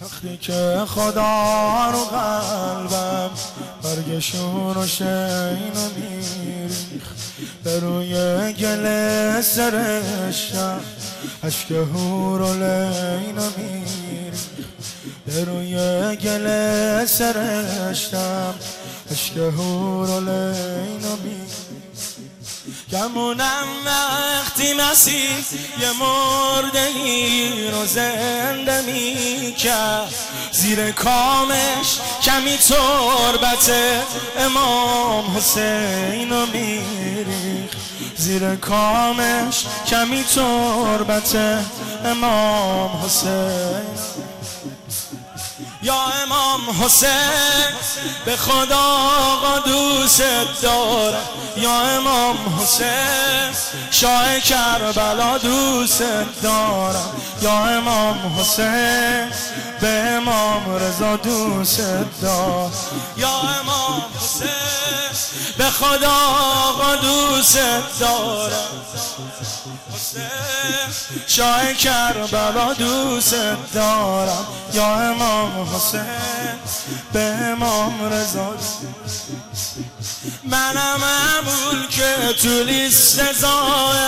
وقتی که خدا رو قلبم برگشون و شین و میریخ به روی گل سرشم عشق هور و لین و میریخ به روی گل سرشتم عشق هور و لین و میریخ گمونم وقتی مسیح یه مرده ای رو زنده می کرد زیر کامش کمی تربت امام حسین رو میریخ زیر کامش کمی تربت امام حسین. یا امام حسین به خدا آقا دوست دارم. یا امام حسین شاه کربلا دوست دارم. یا امام حسین به امام رضا دوست دارم. یا امام حسین به خدا آقا دوست دارم. شاه کربلا دوست دارم. یا امام حسین به امام رضا. منم معمول که تو لیست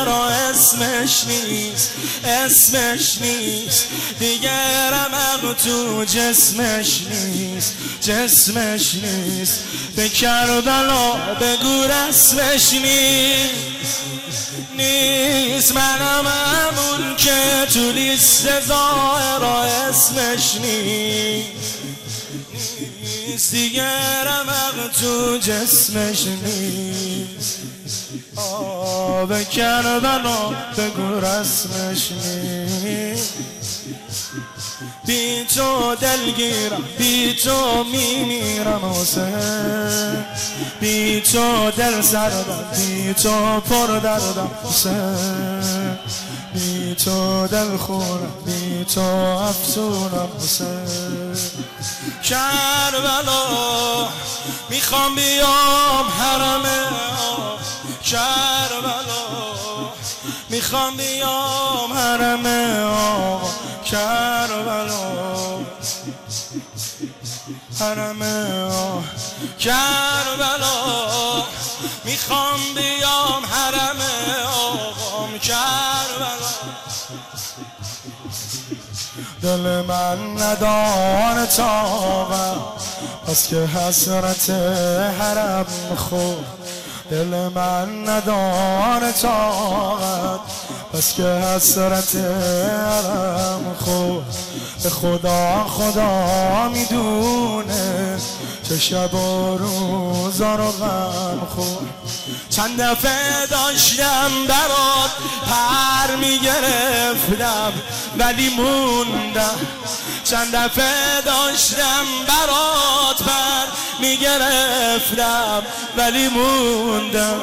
را اسمش نیست. اسمش نیست. دیگه رمق تو جسمش نیست. جسمش نیست. به کربلا بگو رسمش نیست. نیست. منم همون که تو لیست را اسمش نیست. دیگه رمق تو جسمش نیست. آب کربلا بگو رسمش نیست. بی تو دلگیرم بی تو میمیرم حسین. بی تو دل سردم بی تو پر دردم حسین. بی تو دل خونم بی تو افسونم حسین. کربلا می‌خوام بیام حرم کربلا می‌خوام بیام حرم آقا کربلا حرم کربلا می‌خوام بیام حرم آقام کربلا دل من ندار تاقم پس که حسرت حرم خود دل من ندار تاقت پس که حسرت حرم خود به خدا خدا می‌دونه چه شب و روزا رو غم خود چند دفعه داشتم برات پر می‌گرفتم ولی موندم. چند دفعه داشتم برات پر می‌گرفتم ولی موندم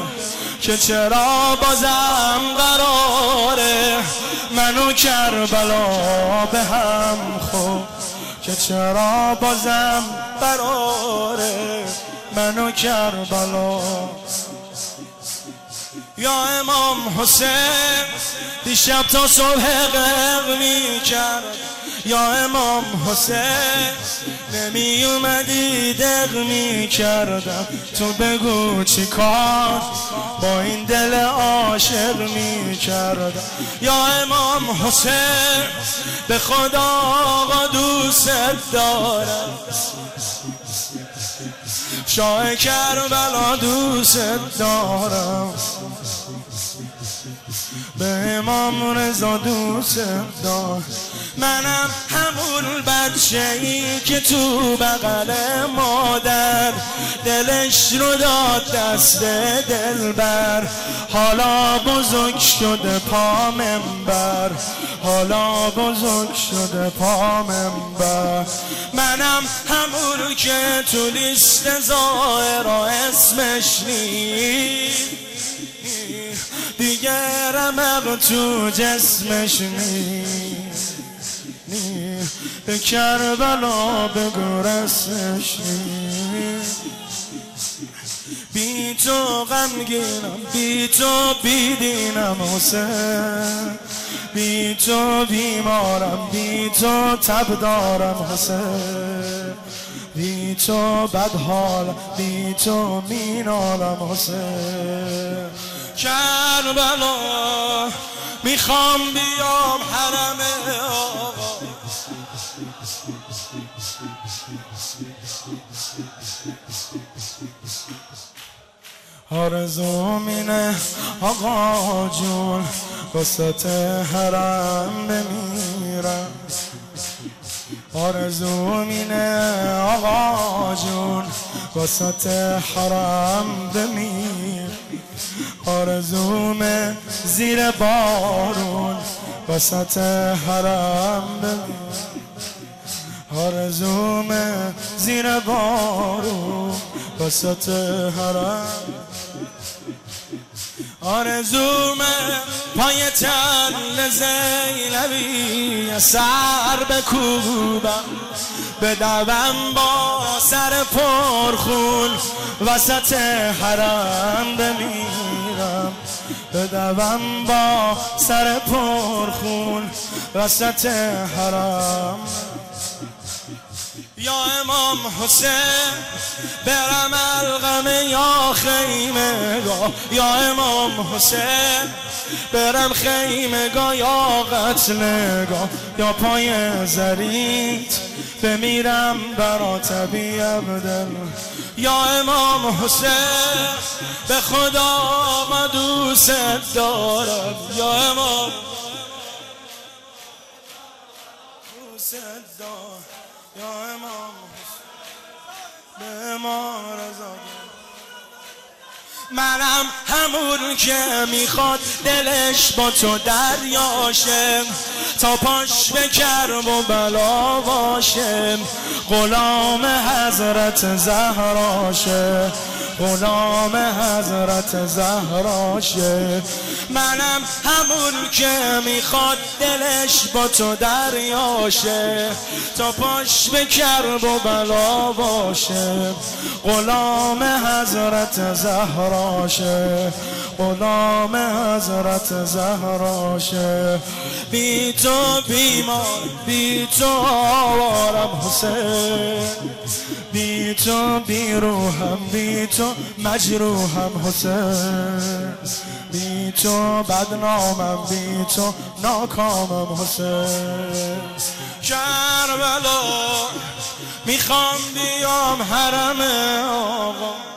که چرا بازم قراره منو کربلا به هم خود که چرا بازم قراره منو کربلا؟ یا امام حسین دیشب تا صبح غرق می کرد یا امام حسین نمی اومدی دق می کردم تو بگو چی کار با این دل عاشق می کردم یا امام حسین به خدا آقا دوست دارم. شاه کربلا دوست دارم. به امام رضا دوست دار منم همون بچه که تو بغل مادر دلش رو داد دست دلبر. حالا بزرگ شده پا منبر. حالا بزرگ شده پا منبر. منم همون که تو لیست را اسمش نیست. دیگه رمق تو جسمش نیست. کربلا بگو بی تو غمگینم بی تو بیدینم حسین بی تو بیمارم بی تو تب دارم حسین بی تو بدحال بی تو مینالم حسین کربلا می‌خوام بیام حرم آقا آرزو مینه آقا جون وسط حرم بمیرم. آرزو مینه آقا جون وسط حرم بمیر. آرزوم زیر بارون وسط حرم بمیر. آرزوم زیر بارون وسط حرم آرزوم پای تل زینبی سر بکوبم. بدوم با سر پرخون وسط حرم بمیرم. بدوم با سر پرخون وسط حرم یا امام حسین برم الغم یا خیمه گاه یا امام حسین برم خیمه گاه یا قتل گاه یا پای زریت بمیرم برا طبی عبدل یا امام حسین به خدا ما دوست دارم. یا امام دوست دارم. یا امام به ما رضا منم همون که می‌خواد دلش با تو دریاشه تا پاش به و بلا باشه. غلام حضرت زهراشه غلام حضرت زهراشه. منم همون که می‌خواد دلش با تو دریاشه. تا پاش به کرب و بلا باشه. غلام حضرت زهراشه. غلام حضرت زهراشه. بی تو بیمار بی تو آوارم حسین. بی تو بی روحم بی تو مجروحم حسین. بی تو بدنامم بی تو ناکامم حسین. کربلا می‌خوام بیام حرم آقا.